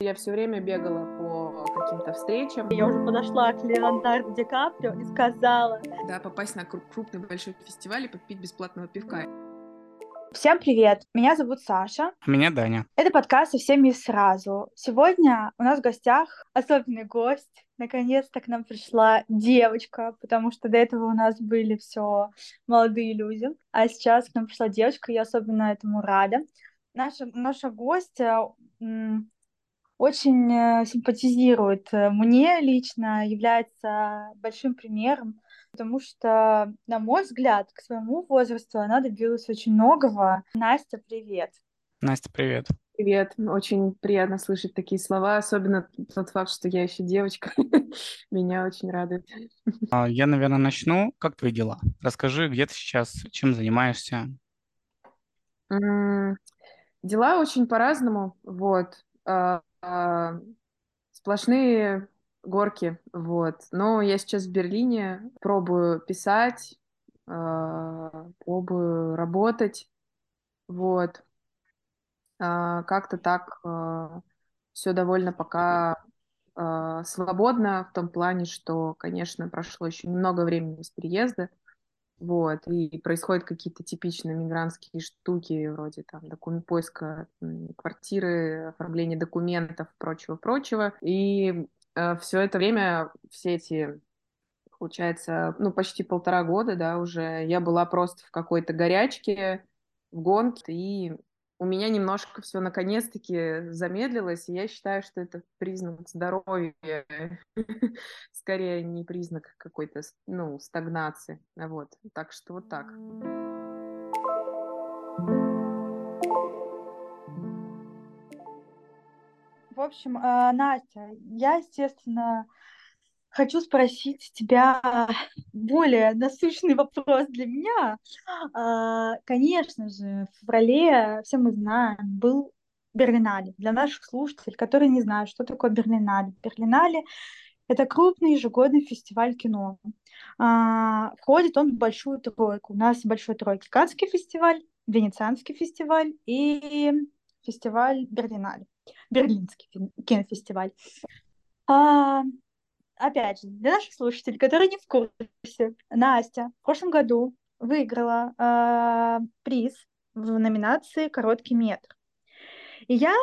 Я все время бегала по каким-то встречам. Я уже подошла к Леонардо Ди Каприо и сказала... Да, попасть на крупный большой фестиваль и подпить бесплатного пивка. Всем привет! Меня зовут Саша. Меня Даня. Это подкаст «Со всеми сразу». Сегодня у нас в гостях особенный гость. Наконец-то к нам пришла девочка, потому что до этого у нас были все молодые люди. А сейчас к нам пришла девочка, и я особенно этому рада. Наша, наша гостья очень э, симпатизирует э, мне лично, является большим примером, потому что, на мой взгляд, к своему возрасту она добилась очень многого. Настя, привет. Настя, привет. Привет, очень приятно слышать такие слова, особенно тот факт, что я еще девочка, меня очень радует. А, я, наверное, начну. Как твои дела? Расскажи, где ты сейчас, чем занимаешься? Дела очень по-разному, вот. А, сплошные горки, вот. Но я сейчас в Берлине, пробую писать, а, пробую работать, вот. А, как-то так все довольно пока свободно в том плане, что, конечно, прошло еще немного времени с переезда, вот, и происходят какие-то типичные мигрантские штуки, вроде там документ, поиска квартиры, оформления документов, прочего-прочего. И э, все это время, все эти, получается, ну, почти полтора года, да, уже я была просто в какой-то горячке, в гонке, и у меня немножко все наконец-таки замедлилось, и я считаю, что это признак здоровья, скорее не признак какой-то, ну, стагнации. Вот, так что вот так. В общем, а, Настя, я, естественно, хочу спросить тебя более насущный вопрос для меня. А, конечно же, в феврале, все мы знаем, был Берлинале. Для наших слушателей, которые не знают, что такое Берлинале. Берлинале — это крупный ежегодный фестиваль кино. А, входит он в большую тройку. У нас большой тройки Каннский фестиваль, Венецианский фестиваль и фестиваль Берлинале. Берлинский кинофестиваль. Опять же, для наших слушателей, которые не в курсе, Настя в прошлом году выиграла э, приз в номинации «Короткий метр». И я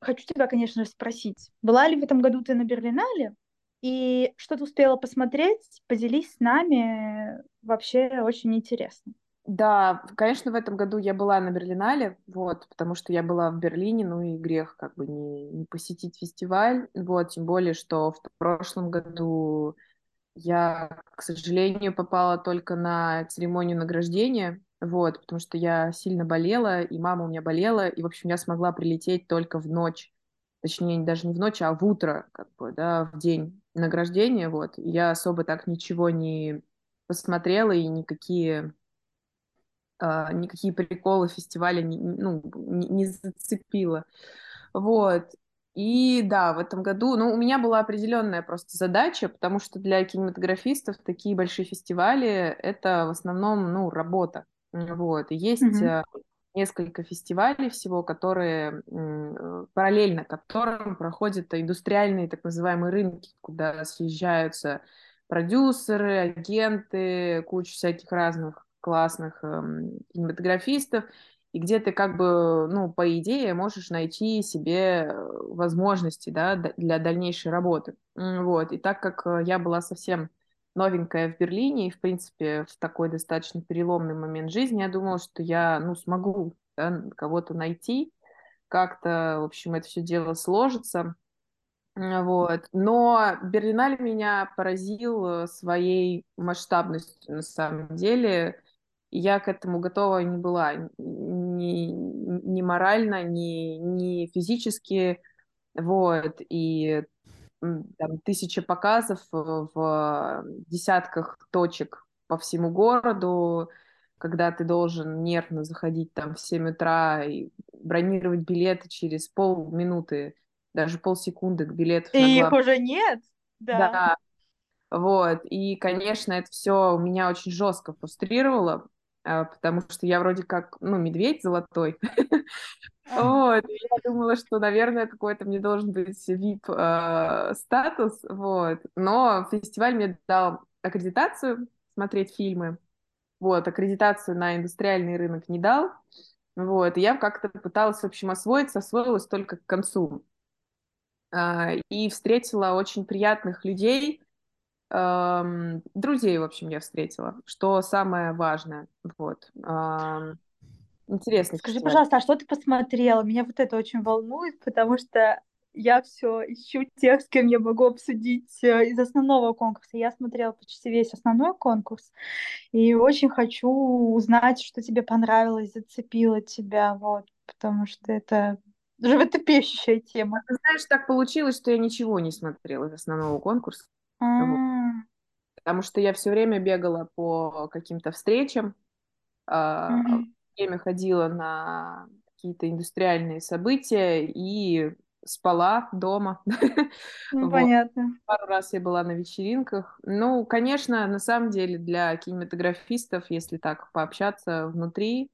хочу тебя, конечно же, спросить, была ли в этом году ты на Берлинале? И что ты успела посмотреть? Поделись с нами, вообще очень интересно. Да, конечно, в этом году я была на Берлинале, вот, потому что я была в Берлине, ну и грех как бы не, не посетить фестиваль, вот, тем более, что в прошлом году я, к сожалению, попала только на церемонию награждения, вот, потому что я сильно болела, и мама у меня болела, и, в общем, я смогла прилететь только в ночь, точнее, даже не в ночь, а в утро, как бы, да, в день награждения, вот, и я особо так ничего не посмотрела, и никакие никакие приколы фестиваля не, ну, не, не зацепило. Вот. И да, в этом году, ну, у меня была определенная просто задача, потому что для кинематографистов такие большие фестивали — это в основном, ну, работа. Вот. И есть mm-hmm. несколько фестивалей всего, которые параллельно которым проходят индустриальные так называемые рынки, куда съезжаются продюсеры, агенты, куча всяких разных классных эм, кинематографистов, и где ты как бы, ну, по идее, можешь найти себе э, возможности, да, для дальнейшей работы. Вот, и так как э, я была совсем новенькая в Берлине, и, в принципе, в такой достаточно переломный момент жизни, я думала, что я, ну, смогу да, кого-то найти, как-то, в общем, это все дело сложится. Вот. Но Берлиналь меня поразил э, своей масштабностью, на самом деле я к этому готова не была ни, ни морально, ни, ни физически, вот, и там тысяча показов в десятках точек по всему городу, когда ты должен нервно заходить там в 7 утра и бронировать билеты через полминуты, даже полсекунды к билету. И их уже нет? Да. да. Вот, и, конечно, это все меня очень жестко фрустрировало, потому что я вроде как, ну, медведь золотой. Вот, я думала, что, наверное, какой-то мне должен быть VIP-статус, вот. Но фестиваль мне дал аккредитацию смотреть фильмы, вот, аккредитацию на индустриальный рынок не дал, вот, и я как-то пыталась, в общем, освоиться, освоилась только к концу. А, и встретила очень приятных людей, друзей, в общем, я встретила, что самое важное, вот. Интересно. Скажи, фестиваль. пожалуйста, а что ты посмотрела? Меня вот это очень волнует, потому что я все ищу тех, с кем я могу обсудить э, из основного конкурса. Я смотрела почти весь основной конкурс, и очень хочу узнать, что тебе понравилось, зацепило тебя, вот, потому что это животрепещущая тема. Ты знаешь, так получилось, что я ничего не смотрела из основного конкурса. А. Потому что я все время бегала по каким-то встречам, mm время ходила на какие-то индустриальные события и спала дома. Ну, вот. понятно. Пару раз я была на вечеринках. Ну, конечно, на самом деле для кинематографистов, если так пообщаться внутри,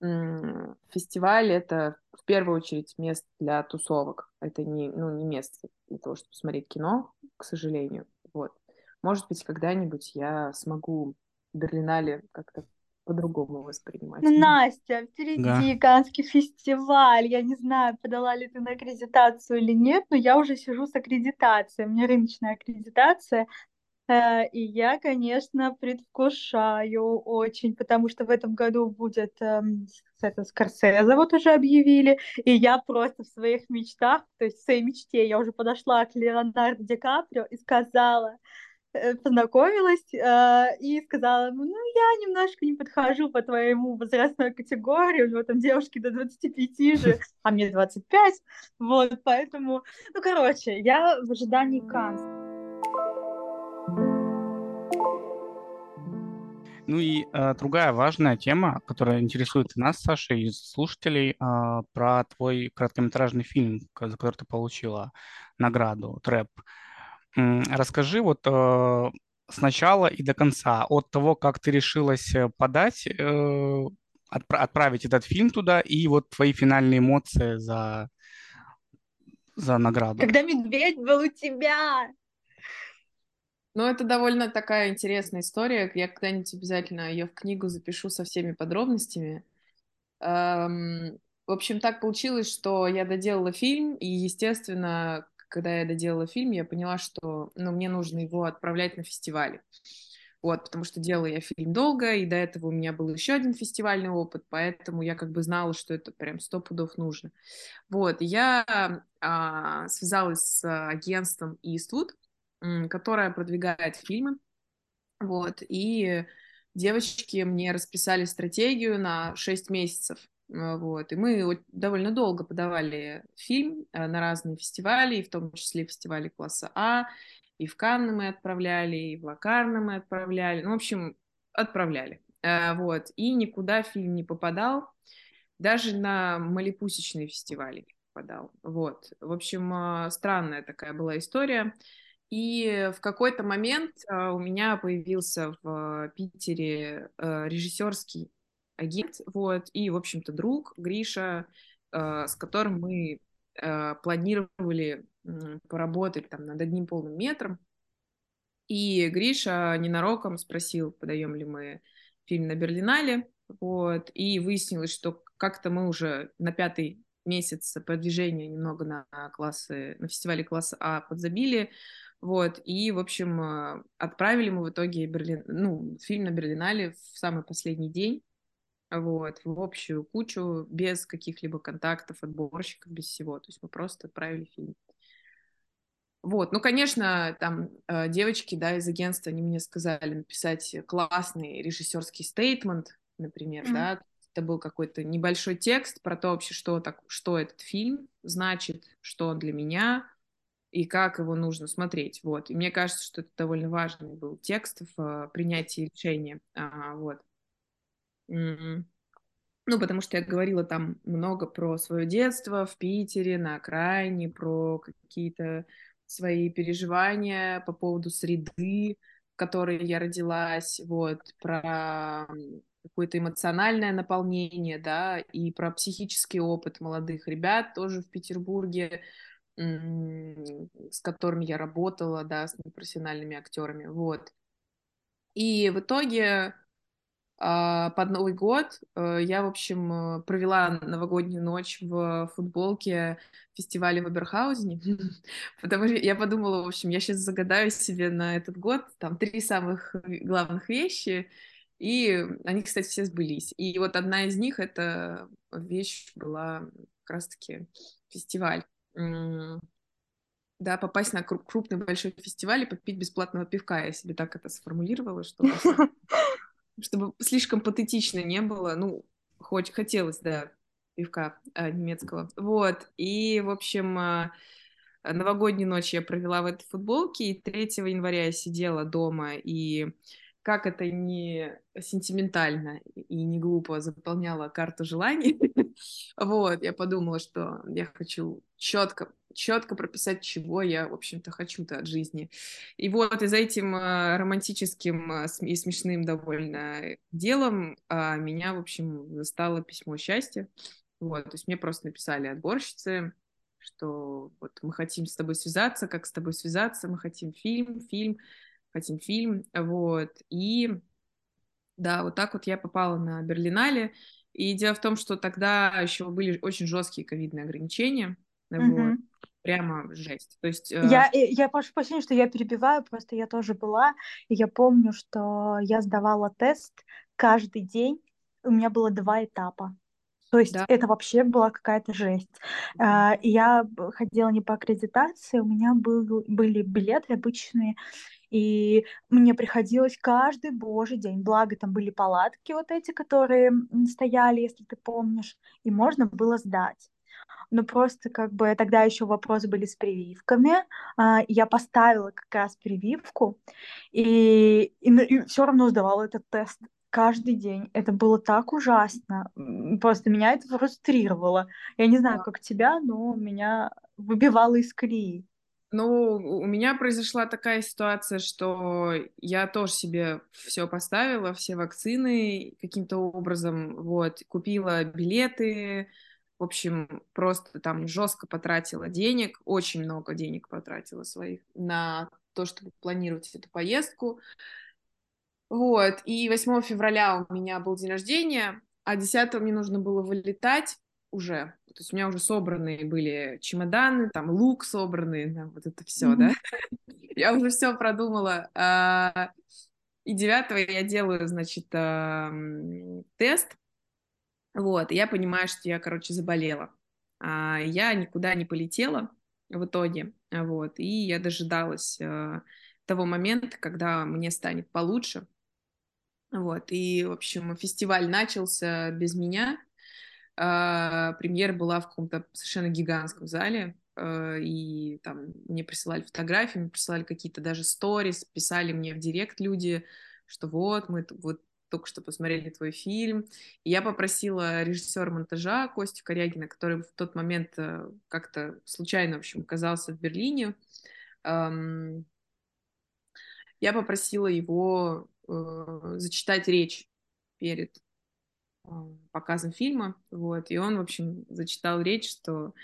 фестиваль — это в первую очередь место для тусовок. Это не, ну, не место для того, чтобы смотреть кино, к сожалению. Вот. Может быть, когда-нибудь я смогу Берлинале как-то по-другому воспринимать. Ну, Настя, впереди да. Канский фестиваль. Я не знаю, подала ли ты на аккредитацию или нет, но я уже сижу с аккредитацией. У меня рыночная аккредитация. Э, и я, конечно, предвкушаю очень, потому что в этом году будет эм, это Скорсезе вот уже объявили, и я просто в своих мечтах, то есть в своей мечте я уже подошла к Леонардо Ди Каприо и сказала, Э, познакомилась э, и сказала, ну, я немножко не подхожу по твоему возрастной категории, у него там девушки до 25 же, а мне 25, вот, поэтому, ну, короче, я в ожидании Канс. Ну и э, другая важная тема, которая интересует нас, Саша, и слушателей, э, про твой короткометражный фильм, за который ты получила награду, «Трэп». Расскажи вот э, сначала и до конца, от того, как ты решилась э, подать, э, отправить этот фильм туда, и вот твои финальные эмоции за, за награду. Когда медведь был у тебя. Ну, это довольно такая интересная история. Я когда-нибудь обязательно ее в книгу запишу со всеми подробностями. Эм, в общем, так получилось, что я доделала фильм, и, естественно, когда я доделала фильм, я поняла, что ну, мне нужно его отправлять на фестивали. Вот, потому что делала я фильм долго, и до этого у меня был еще один фестивальный опыт, поэтому я как бы знала, что это прям сто пудов нужно. Вот, я а, связалась с агентством Eastwood, которое продвигает фильмы, вот, и девочки мне расписали стратегию на 6 месяцев. А, вот. И мы довольно долго подавали фильм э, на разные фестивали, и в том числе фестивали класса А, и в Канны мы отправляли, и в Лакарно мы отправляли. Ну, в общем, отправляли. Э, вот. И никуда фильм не попадал, даже на малипусечные фестивали не попадал. Вот. В общем, странная такая была история. И в какой-то момент у меня появился в Питере режиссерский агент, вот, и, в общем-то, друг Гриша, э, с которым мы э, планировали поработать там над одним полным метром. И Гриша ненароком спросил, подаем ли мы фильм на Берлинале, вот, и выяснилось, что как-то мы уже на пятый месяц продвижения немного на классы, на фестивале класса А подзабили, вот, и, в общем, э, отправили мы в итоге Берлин, ну, фильм на Берлинале в самый последний день, вот, в общую кучу, без каких-либо контактов, отборщиков, без всего. То есть мы просто отправили фильм. Вот, ну, конечно, там э, девочки, да, из агентства, они мне сказали написать классный режиссерский стейтмент, например, mm-hmm. да, это был какой-то небольшой текст про то вообще, что, так, что этот фильм значит, что он для меня и как его нужно смотреть, вот. И мне кажется, что это довольно важный был текст в э, принятии решения, а, вот. Ну, потому что я говорила там много про свое детство в Питере, на окраине, про какие-то свои переживания по поводу среды, в которой я родилась, вот, про какое-то эмоциональное наполнение, да, и про психический опыт молодых ребят тоже в Петербурге, с которыми я работала, да, с непрофессиональными актерами, вот. И в итоге под Новый год э, я, в общем, э, провела новогоднюю ночь в футболке фестиваля в Эберхаузене, потому что я подумала, в общем, я сейчас загадаю себе на этот год там три самых главных вещи, и они, кстати, все сбылись. И вот одна из них, эта вещь была как раз-таки фестиваль. Да, попасть на крупный большой фестиваль и попить бесплатного пивка. Я себе так это сформулировала, что чтобы слишком патетично не было, ну, хоть хотелось, да, пивка э, немецкого. Вот, и, в общем, э, новогоднюю ночь я провела в этой футболке, и 3 января я сидела дома, и как это не сентиментально и не глупо заполняла карту желаний, вот, я подумала, что я хочу четко четко прописать, чего я, в общем-то, хочу-то от жизни. И вот и за этим э, романтическим э, и смешным довольно делом а, меня, в общем, застало письмо счастья. Вот, то есть мне просто написали отборщицы, что вот мы хотим с тобой связаться, как с тобой связаться, мы хотим фильм, фильм, хотим фильм, вот, и да, вот так вот я попала на Берлинале, и дело в том, что тогда еще были очень жесткие ковидные ограничения, вот, прямо жесть. То есть, э... Я, я прошу прощения, что я перебиваю, просто я тоже была, и я помню, что я сдавала тест каждый день, у меня было два этапа. То есть да. это вообще была какая-то жесть. Mm-hmm. Я ходила не по аккредитации, у меня был, были билеты обычные, и мне приходилось каждый божий день, благо там были палатки вот эти, которые стояли, если ты помнишь, и можно было сдать но просто как бы тогда еще вопросы были с прививками. А, я поставила как раз прививку, и, и, и все равно сдавала этот тест каждый день. Это было так ужасно. Просто меня это фрустрировало. Я не знаю, как тебя, но меня выбивало из колеи. Ну, у меня произошла такая ситуация, что я тоже себе все поставила, все вакцины каким-то образом, вот, купила билеты, в общем, просто там жестко потратила денег, очень много денег потратила своих на то, чтобы планировать эту поездку. Вот, и 8 февраля у меня был день рождения, а 10 мне нужно было вылетать уже. То есть у меня уже собранные были чемоданы, там лук собранный, да, вот это все, mm-hmm. да. Я уже все продумала. А, и 9 я делаю, значит, тест вот, и я понимаю, что я, короче, заболела. А я никуда не полетела в итоге, вот, и я дожидалась э, того момента, когда мне станет получше. Вот, и, в общем, фестиваль начался без меня. Э, премьера была в каком-то совершенно гигантском зале, э, и там мне присылали фотографии, мне присылали какие-то даже сторис, писали мне в директ люди, что вот, мы вот только что посмотрели твой фильм. И я попросила режиссера монтажа Костю Корягина, который в тот момент э, как-то случайно, в общем, оказался в Берлине. Я попросила его э, зачитать речь перед показом фильма, вот, и он, в общем, зачитал речь, что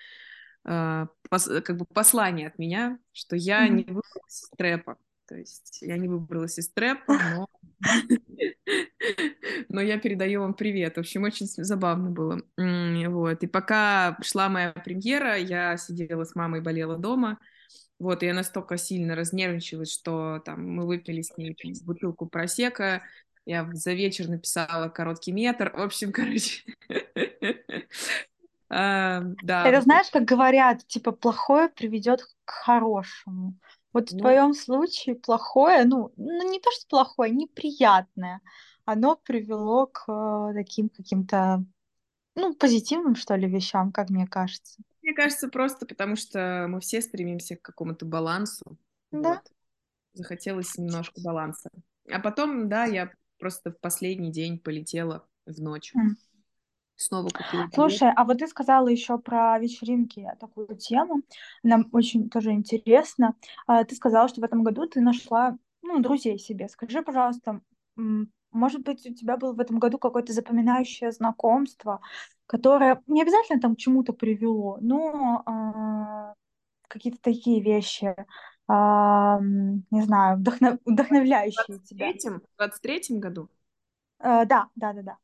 как бы послание от меня, что я mm-hmm. не выбралась из трэпа, то есть я не выбралась из трэпа, но но я передаю вам привет. В общем, очень забавно было. Вот. И пока шла моя премьера, я сидела с мамой, болела дома. Вот, и я настолько сильно разнервничалась, что там мы выпили с ней бутылку просека, я за вечер написала короткий метр. В общем, короче... А, да. Это знаешь, как говорят, типа, плохое приведет к хорошему. Вот ну... в твоем случае плохое, ну, ну, не то, что плохое, неприятное, оно привело к э, таким каким-то, ну, позитивным, что ли, вещам, как мне кажется. Мне кажется, просто потому что мы все стремимся к какому-то балансу. Да. Вот. Захотелось немножко баланса. А потом, да, я просто в последний день полетела в ночь. Mm снова купила. Слушай, а вот ты сказала еще про вечеринки, такую тему. Нам очень тоже интересно. А, ты сказала, что в этом году ты нашла ну, друзей себе. Скажи, пожалуйста, может быть, у тебя было в этом году какое-то запоминающее знакомство, которое не обязательно там к чему-то привело, но э, какие-то такие вещи, э, не знаю, вдохнов... вдохновляющие тебя. В 23-м году? Э, да, да, да, да.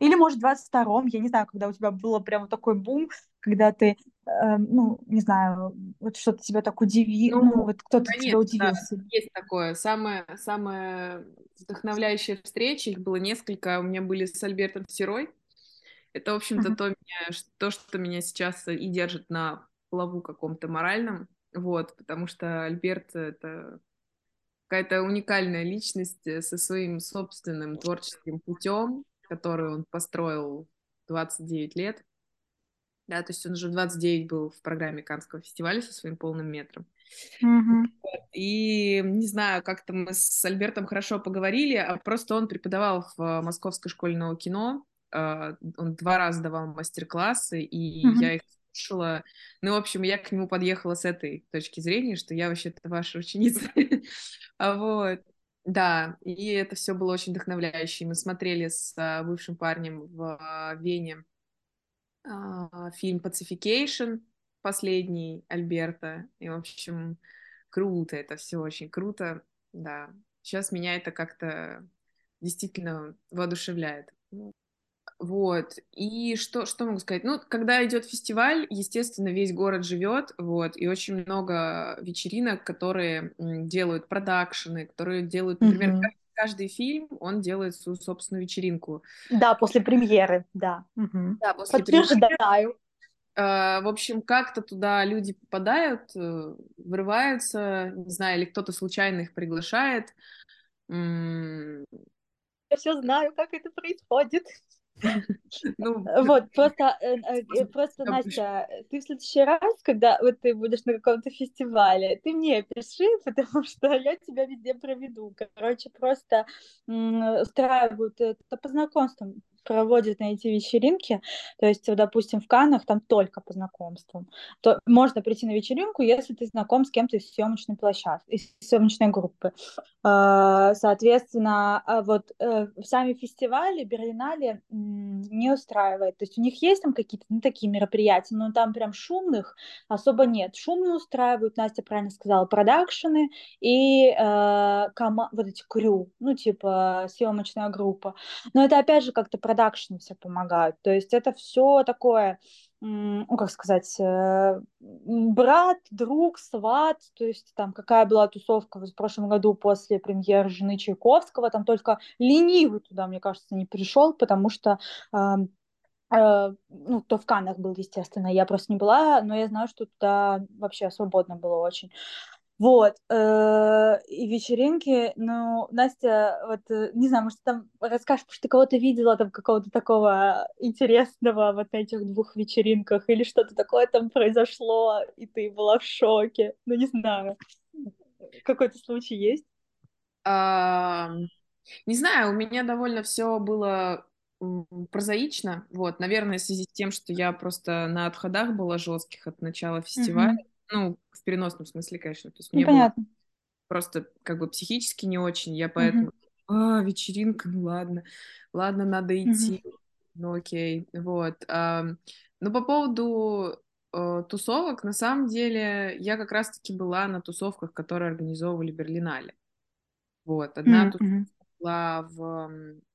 Или, может, в 22-м, я не знаю, когда у тебя было прям такой бум, когда ты, э, ну, не знаю, вот что-то тебя так удивило, ну, ну, вот кто-то тебя удивился. Да, есть такое. Самое, самое вдохновляющая встреча, их было несколько, у меня были с Альбертом Серой. Это, в общем-то, uh-huh. то, меня, то, что меня сейчас и держит на плаву каком-то моральном, вот, потому что Альберт — это какая-то уникальная личность э, со своим собственным творческим путем, который он построил 29 лет. Да, то есть он уже в 29 был в программе Канского фестиваля со своим полным метром. Mm-hmm. И не знаю, как-то мы с Альбертом хорошо поговорили, а просто он преподавал в Московской школе нового кино. А, он два раза давал мастер-классы, и mm-hmm. я их слушала. Ну, в общем, я к нему подъехала с этой точки зрения, что я вообще-то ваша ученица. А вот. Да, и это все было очень вдохновляюще. Мы смотрели с бывшим парнем в Вене а, фильм «Pacification», последний Альберта. И, в общем, круто, это все очень круто, да. Сейчас меня это как-то действительно воодушевляет. Вот. И что, что могу сказать? Ну, когда идет фестиваль, естественно, весь город живет, вот, и очень много вечеринок, которые делают продакшены, которые делают, например, mm-hmm. каждый фильм, он делает свою собственную вечеринку. Да, после премьеры, да. Угу. Да, после Подтверждаю. Премьеры. В общем, как-то туда люди попадают, э, врываются, не знаю, или кто-то случайно их приглашает. Я все знаю, как это происходит. Ну, вот, просто, э, э, просто, Настя, ты в следующий раз, когда вот ты будешь на каком-то фестивале, ты мне пиши, потому что я тебя везде проведу. Короче, просто устраивают это по знакомствам проводят на эти вечеринки, то есть, допустим, в Каннах там только по знакомствам, то можно прийти на вечеринку, если ты знаком с кем-то из съемочной площадки, из съемочной группы. А, соответственно, а вот э, сами фестивали Берлинале не устраивает. То есть у них есть там какие-то ну, такие мероприятия, но там прям шумных особо нет. Шумно устраивают, Настя правильно сказала, продакшены и э, кома- вот эти крю, ну типа съемочная группа. Но это опять же как-то продакшн все помогают. То есть это все такое ну, как сказать, э, брат, друг, сват, то есть там какая была тусовка в прошлом году после премьеры «Жены Чайковского», там только ленивый туда, мне кажется, не пришел, потому что э, ну, то в Каннах был, естественно, я просто не была, но я знаю, что туда вообще свободно было очень. Вот, э, и вечеринки, ну, Настя, вот, э, не знаю, может, там расскажешь, что ты кого-то видела там какого-то такого интересного вот на этих двух вечеринках, или что-то такое там произошло, и ты была в шоке, ну, не знаю. Какой-то случай есть? А, не знаю, у меня довольно все было прозаично, вот, наверное, в связи с тем, что я просто на отходах была жестких от начала фестиваля, mm-hmm ну, в переносном смысле, конечно. То есть мне Непонятно. было просто как бы психически не очень, я поэтому, а, вечеринка, ну ладно, ладно, надо идти, ну окей, вот. А, ну, по поводу э, тусовок, на самом деле, я как раз-таки была на тусовках, которые организовывали Берлинале. Вот, одна тусовка была в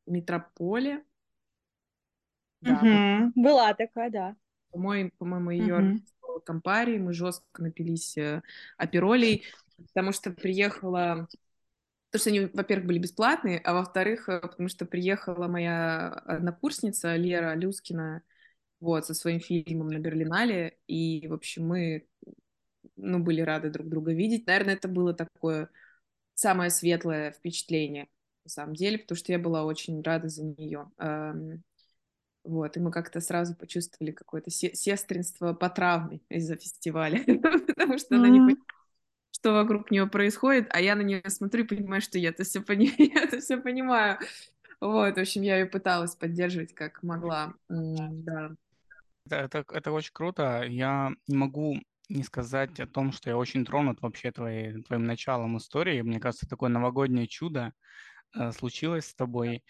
Метрополе. Да, Была такая, да. По-моему, по-моему, ее Кампари, мы жестко напились э, аперолей, потому что приехала... Потому что они, во-первых, были бесплатные, а во-вторых, э, потому что приехала моя однокурсница Лера Люскина вот, со своим фильмом на Берлинале, и, в общем, мы ну, были рады друг друга видеть. Наверное, это было такое самое светлое впечатление, на самом деле, потому что я была очень рада за нее. Вот, и мы как-то сразу почувствовали какое-то сестринство по травме из-за фестиваля, потому что она не понимает, что вокруг нее происходит, а я на нее смотрю и понимаю, что я это все, понимаю. Вот, в общем, я ее пыталась поддерживать как могла, да. Это, это, это очень круто. Я не могу не сказать о том, что я очень тронут вообще твоей, твоим началом истории. Мне кажется, такое новогоднее чудо э, случилось с тобой.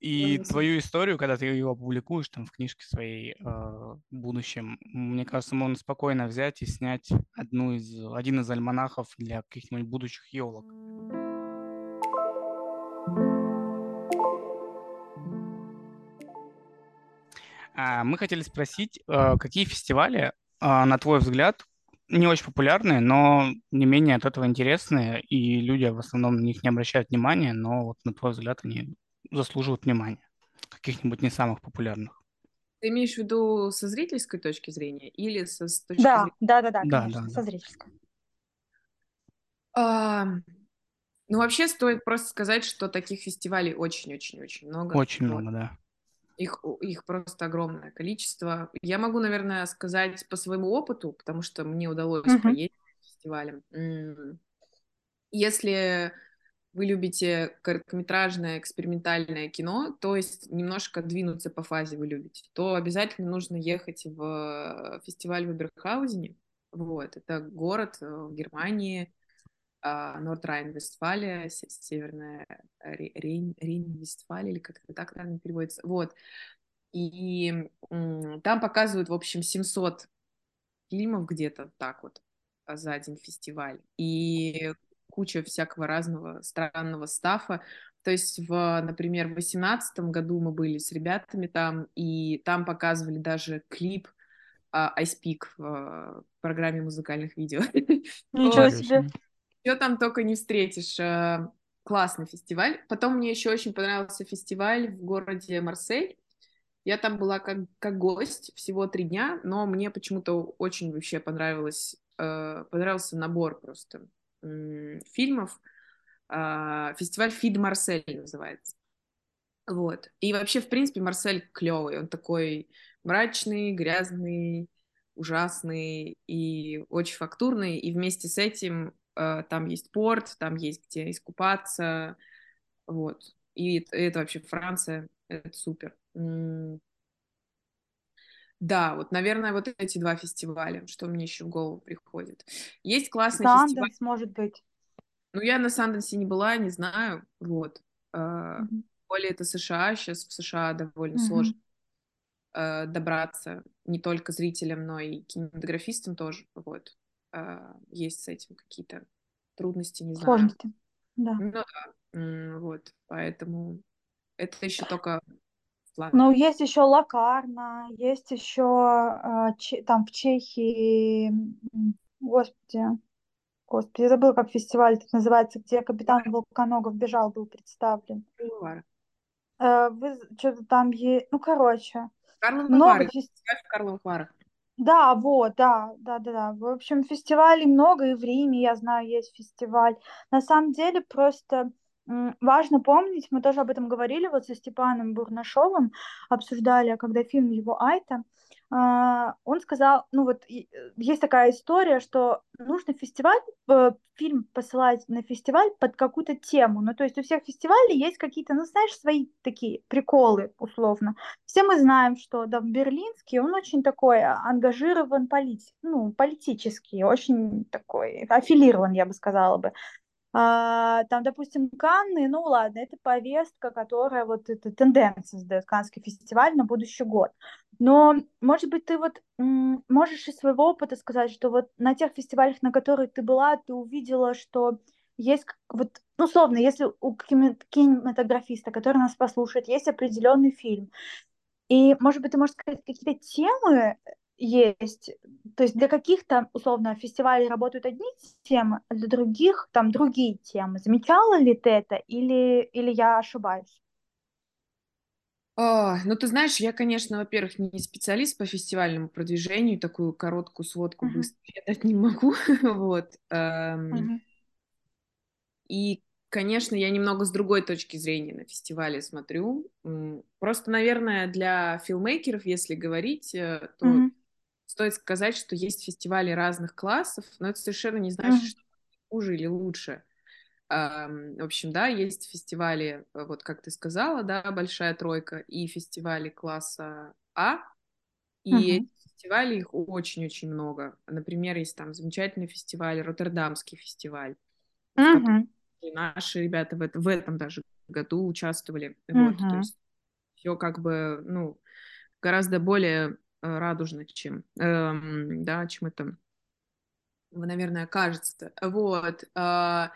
И твою историю, когда ты ее опубликуешь там в книжке своей э, в будущем, мне кажется, можно спокойно взять и снять одну из, один из альманахов для каких-нибудь будущих елок. А, мы хотели спросить, э, какие фестивали, а, на твой взгляд, не очень популярные, но не менее от этого интересные, и люди в основном на них не обращают внимания, но вот на твой взгляд они заслуживают внимания, каких-нибудь не самых популярных. Ты имеешь в виду со зрительской точки зрения или со с точки Да, зрения... да, да, да, Да, конечно, да, со да. зрительской. А, ну, вообще стоит просто сказать, что таких фестивалей очень-очень-очень много. Очень Вот. много, да. Их, их просто огромное количество. Я могу, наверное, сказать по своему опыту, потому что мне удалось Мгм. проездить по фестивалям. М, Если вы любите короткометражное экспериментальное кино, то есть немножко двинуться по фазе вы любите, то обязательно нужно ехать в фестиваль в Эберхаузене. Вот, это город э, в Германии, а, Норд-Райн-Вестфалия, се- Северная Ре- Рейн, Рейн-Вестфалия, или как это так, наверное, переводится. Вот. И там показывают, в общем, 700 фильмов где-то так вот за один фестиваль. И куча всякого разного странного стафа. То есть, в, например, в 2018 году мы были с ребятами там, и там показывали даже клип а, I Speak в а, программе музыкальных видео. Ничего себе. Что там только не встретишь. э, Классный фестиваль. Потом мне еще очень понравился фестиваль в городе Марсель. Я там была как, как гость всего три дня, но мне почему-то очень вообще понравилось, э, понравился набор просто фильмов. А, фестиваль Фид Марсель называется. Вот. И вообще, в принципе, Марсель клевый. Он такой мрачный, грязный, ужасный и очень фактурный. И вместе с этим э, там есть порт, там есть где искупаться. Вот. И это вообще Франция. Это супер. Да, вот, наверное, вот эти два фестиваля, что мне еще в голову приходит. Есть классный фестиваль. Санденс, может быть. Ну, я на Санденсе не была, не знаю. Вот. Мгм. более это США, сейчас в США довольно Мгм. сложно э, добраться не только зрителям, но и кинематографистам тоже. Вот. Э, есть с этим какие-то трудности, не знаю. Сложности. Да. Ну да, вот. Поэтому это еще только в планах. Ну, есть еще Лакарна, есть еще а, там в Чехии, господи, господи, я забыла, как фестиваль этот называется, где капитан Волконогов бежал, был представлен. Карловы Э, вы что-то там есть, ну, короче, Карловы много фестивалей. Фестиваль в Карловых Варах. Да, вот, да, да, да, да. В общем, фестивалей много, и в Риме, я знаю, есть фестиваль. На самом деле, просто важно помнить, мы тоже об этом говорили вот со Степаном Бурнашовым, обсуждали, когда фильм его Айта, а, он сказал, ну вот э, есть такая история, что нужно фестиваль, э, фильм посылать на фестиваль под какую-то тему. Ну, то есть у всех фестивалей есть какие-то, ну, знаешь, свои такие приколы, условно. Все мы знаем, что да, Берлинский, он очень такой ангажирован полит, ну, политически, очень такой аффилирован, я бы сказала бы. А, там, допустим, Канны, ну ладно, это повестка, которая вот эта тенденция создает Каннский фестиваль на будущий год. Но, может быть, ты вот можешь из своего опыта сказать, что вот на тех фестивалях, на которых ты была, ты увидела, что есть вот, ну, условно, если у кине- кинематографиста, который нас послушает, есть определенный фильм, и, может быть, ты можешь сказать, какие-то темы есть, то есть для каких-то, условно, фестивалей работают одни темы, а для других там другие темы. Замечала ли ты это или, или я ошибаюсь? А, ну, ты знаешь, я, конечно, во-первых, не специалист по фестивальному продвижению, такую короткую сводку Мгм. быстро я дать не могу, вот. Мгм. И, конечно, я немного с другой точки зрения на фестивале смотрю. Просто, наверное, для филмейкеров, если говорить, э, то Мгм. Стоит сказать, что есть фестивали разных классов, но это совершенно не значит, что хуже или лучше. В общем, да, есть фестивали, э, вот как ты сказала, да, большая тройка, и фестивали класса А, и эти фестивали, их очень-очень много. Например, есть там замечательный фестиваль, Роттердамский фестиваль, Мгм. и наши ребята в, это- в этом даже году участвовали. Вот, то есть все как бы, ну, гораздо более радужно, чем, эм, да, чем это, наверное, кажется. Вот. Э,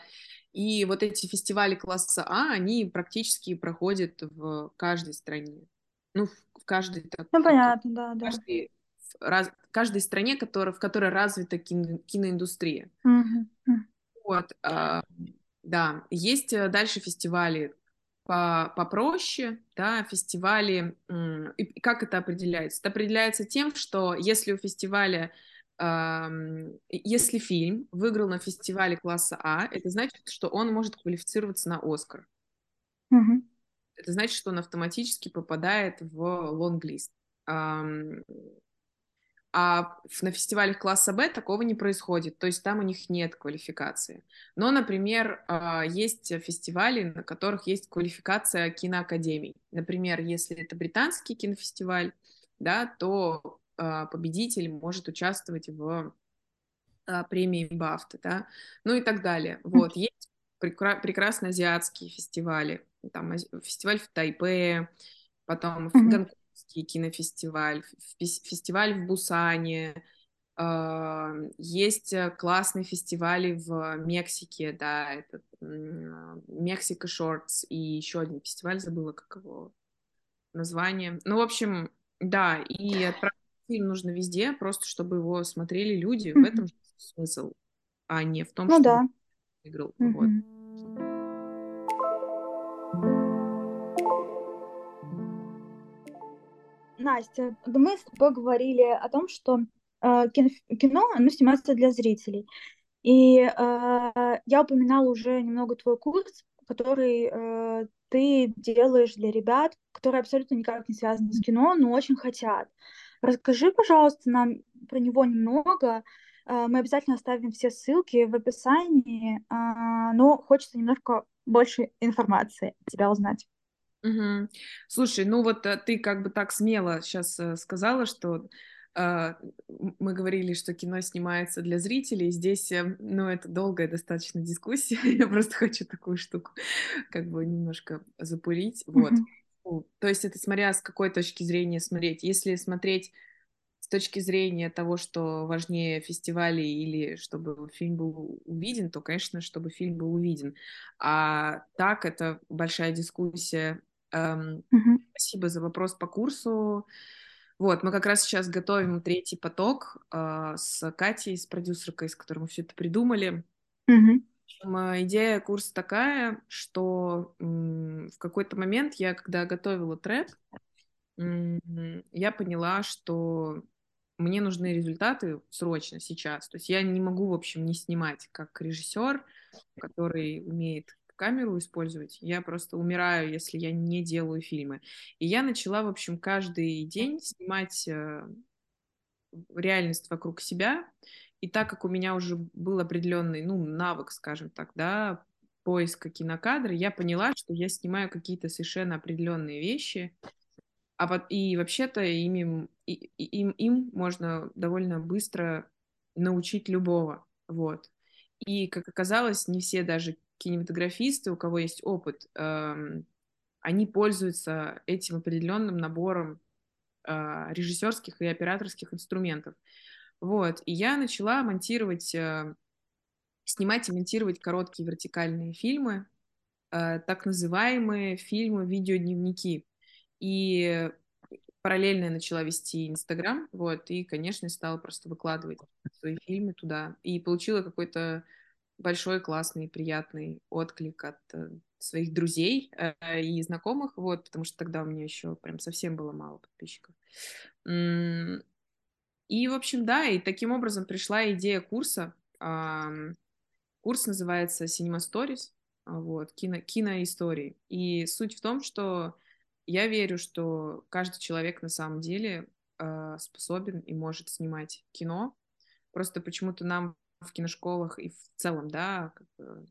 и вот эти фестивали класса А, они практически проходят в каждой стране. Ну, в каждой... Так, ну, понятно, да, да. Каждой, раз, каждой стране, который, в которой развита кино, киноиндустрия. Mm-hmm. Вот, э, да. Есть э, дальше фестивали по попроще, да, фестивали, и как это определяется? Это определяется тем, что если у фестиваля если фильм выиграл на фестивале класса А, это значит, что он может квалифицироваться на Оскар. Угу. Это значит, что он автоматически попадает в лонглист. А на фестивалях класса Б такого не происходит, то есть там у них нет квалификации. Но, например, а, есть фестивали, на которых есть квалификация киноакадемий. Например, если это британский кинофестиваль, да, то а, победитель может участвовать в а, премии Бафта, да, ну и так далее. Вот, есть прекрасно азиатские фестивали, там фестиваль в Тайпе, потом в Гонконге кинофестиваль, фестиваль в Бусане, а, есть э, классные фестивали в Мексике, да, это Мексика Шортс и еще один фестиваль, забыла, как его название. Ну, в общем, да, и отправить фильм нужно везде, просто чтобы его смотрели люди, в этом смысл, а не в том, ну, что да. играл. Mm-hmm. Вот. Настя, мы с говорили о том, что э, кино, кино оно снимается для зрителей. И э, я упоминала уже немного твой курс, который э, ты делаешь для ребят, которые абсолютно никак не связаны с кино, но очень хотят. Расскажи, пожалуйста, нам про него немного. Э, мы обязательно оставим все ссылки в описании, э, но хочется немножко больше информации от тебя узнать. Угу. Слушай, ну вот э, ты как бы так смело сейчас э, сказала, что э, мы говорили, что кино снимается для зрителей. Здесь, э, ну, это долгая достаточно дискуссия. Я просто хочу такую штуку как бы немножко запулить. Вот. Мгм. То есть это смотря с какой точки зрения смотреть. Если смотреть с точки зрения того, что важнее фестивали или чтобы фильм был увиден, то, конечно, чтобы фильм был увиден. А так это большая дискуссия Эм, Мгм. Спасибо за вопрос по курсу. Вот, мы как раз сейчас готовим третий поток э, с Катей, с продюсеркой, с которой мы все это придумали. В общем, э, Идея курса такая, что в какой-то момент я, когда готовила трек, я поняла, что мне нужны результаты срочно сейчас. То есть я не могу, в общем, не снимать как режиссер, который умеет камеру использовать. Я просто умираю, если я не делаю фильмы. И я начала, в общем, каждый день снимать э, реальность вокруг себя. И так как у меня уже был определенный, ну, навык, скажем так, да, поиска кинокадра, я поняла, что я снимаю какие-то совершенно определенные вещи, а и вообще-то ими, им, им можно довольно быстро научить любого, вот. И, как оказалось, не все даже кинематографисты, у кого есть опыт, эм, они пользуются этим определенным набором э, режиссерских и операторских инструментов. Вот. И я начала монтировать, э, снимать и монтировать короткие вертикальные фильмы, э, так называемые фильмы-видеодневники. И параллельно я начала вести Инстаграм, вот, и, конечно, стала просто выкладывать свои фильмы туда. И получила какой-то большой, классный, приятный отклик от э, своих друзей э, и знакомых, вот, потому что тогда у меня еще прям совсем было мало подписчиков. И, в общем, да, и таким образом пришла идея курса. Курс называется Cinema Stories, вот, кино, киноистории. И суть в том, что я верю, что каждый человек на самом деле э, способен и может снимать кино. Просто почему-то нам в киношколах и в целом, да, как бы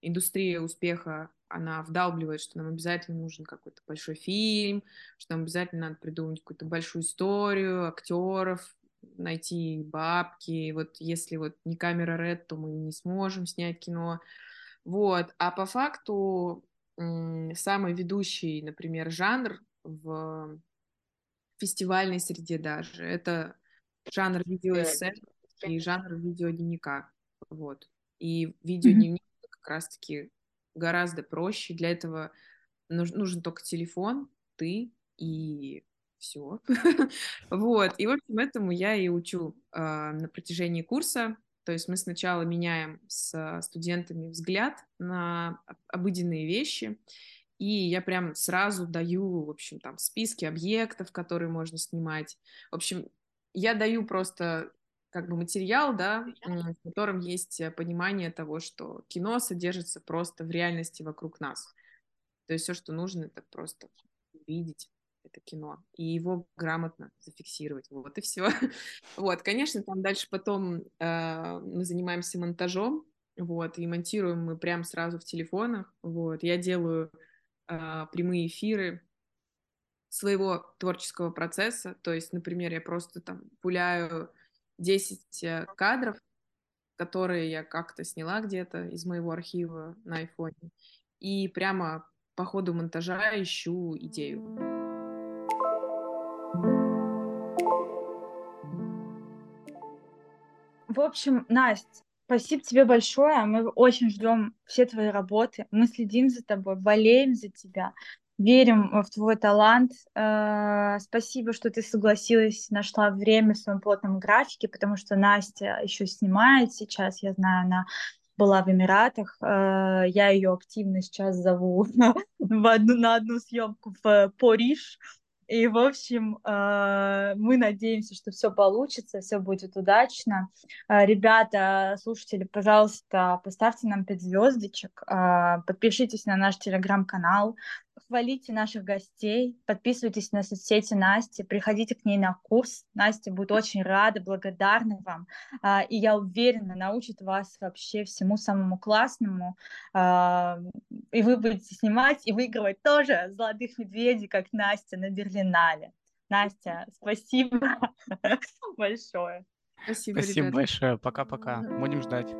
индустрия успеха, она вдалбливает, что нам обязательно нужен какой-то большой фильм, что нам обязательно надо придумать какую-то большую историю, актеров, найти бабки. Вот если вот не камера Red, то мы не сможем снять кино. Вот. А по факту самый ведущий, например, жанр в фестивальной среде даже. Это жанр видеоэссе и жанр видеодневника. Вот. И видеодневник как раз-таки гораздо проще. Для этого нужен, нужен только телефон, ты и все. вот. И, в общем, этому я и учу э, на протяжении курса. То есть мы сначала меняем с студентами взгляд на обыденные вещи, и я прям сразу даю, в общем, там списки объектов, которые можно снимать. В общем, я даю просто как бы материал, да, в котором есть э, понимание того, что кино содержится просто в реальности вокруг нас. То есть все, что нужно, это просто видеть это кино и его грамотно зафиксировать. Вот и все. Вот, конечно, там дальше потом э, мы занимаемся монтажом, вот, и монтируем мы прям сразу в телефонах. Вот, я делаю э, прямые эфиры своего творческого процесса. То есть, например, я просто там пуляю 10 э, кадров, которые я как-то сняла где-то из моего архива на айфоне, и прямо по ходу монтажа ищу идею. В общем, Настя, спасибо тебе большое. Мы очень ждем все твои работы. Мы следим за тобой, болеем за тебя верим в твой талант. Э, спасибо, что ты согласилась, нашла время в своем плотном графике, потому что Настя еще снимает сейчас, я знаю, она была в Эмиратах. Э, я ее активно сейчас зову в одну, на одну съемку в Париж. И, в общем, э, мы надеемся, что все получится, все будет удачно. Ребята, слушатели, пожалуйста, поставьте нам 5 звездочек, подпишитесь на наш телеграм-канал, хвалите наших гостей, подписывайтесь на соцсети Насти, приходите к ней на курс. Настя будет очень рада, благодарна вам. А, и я уверена, научит вас вообще всему самому классному. А, и вы будете снимать и выигрывать тоже золотых медведей, как Настя на Берлинале. Настя, спасибо большое. Спасибо, Спасибо большое. Пока-пока. Будем ждать.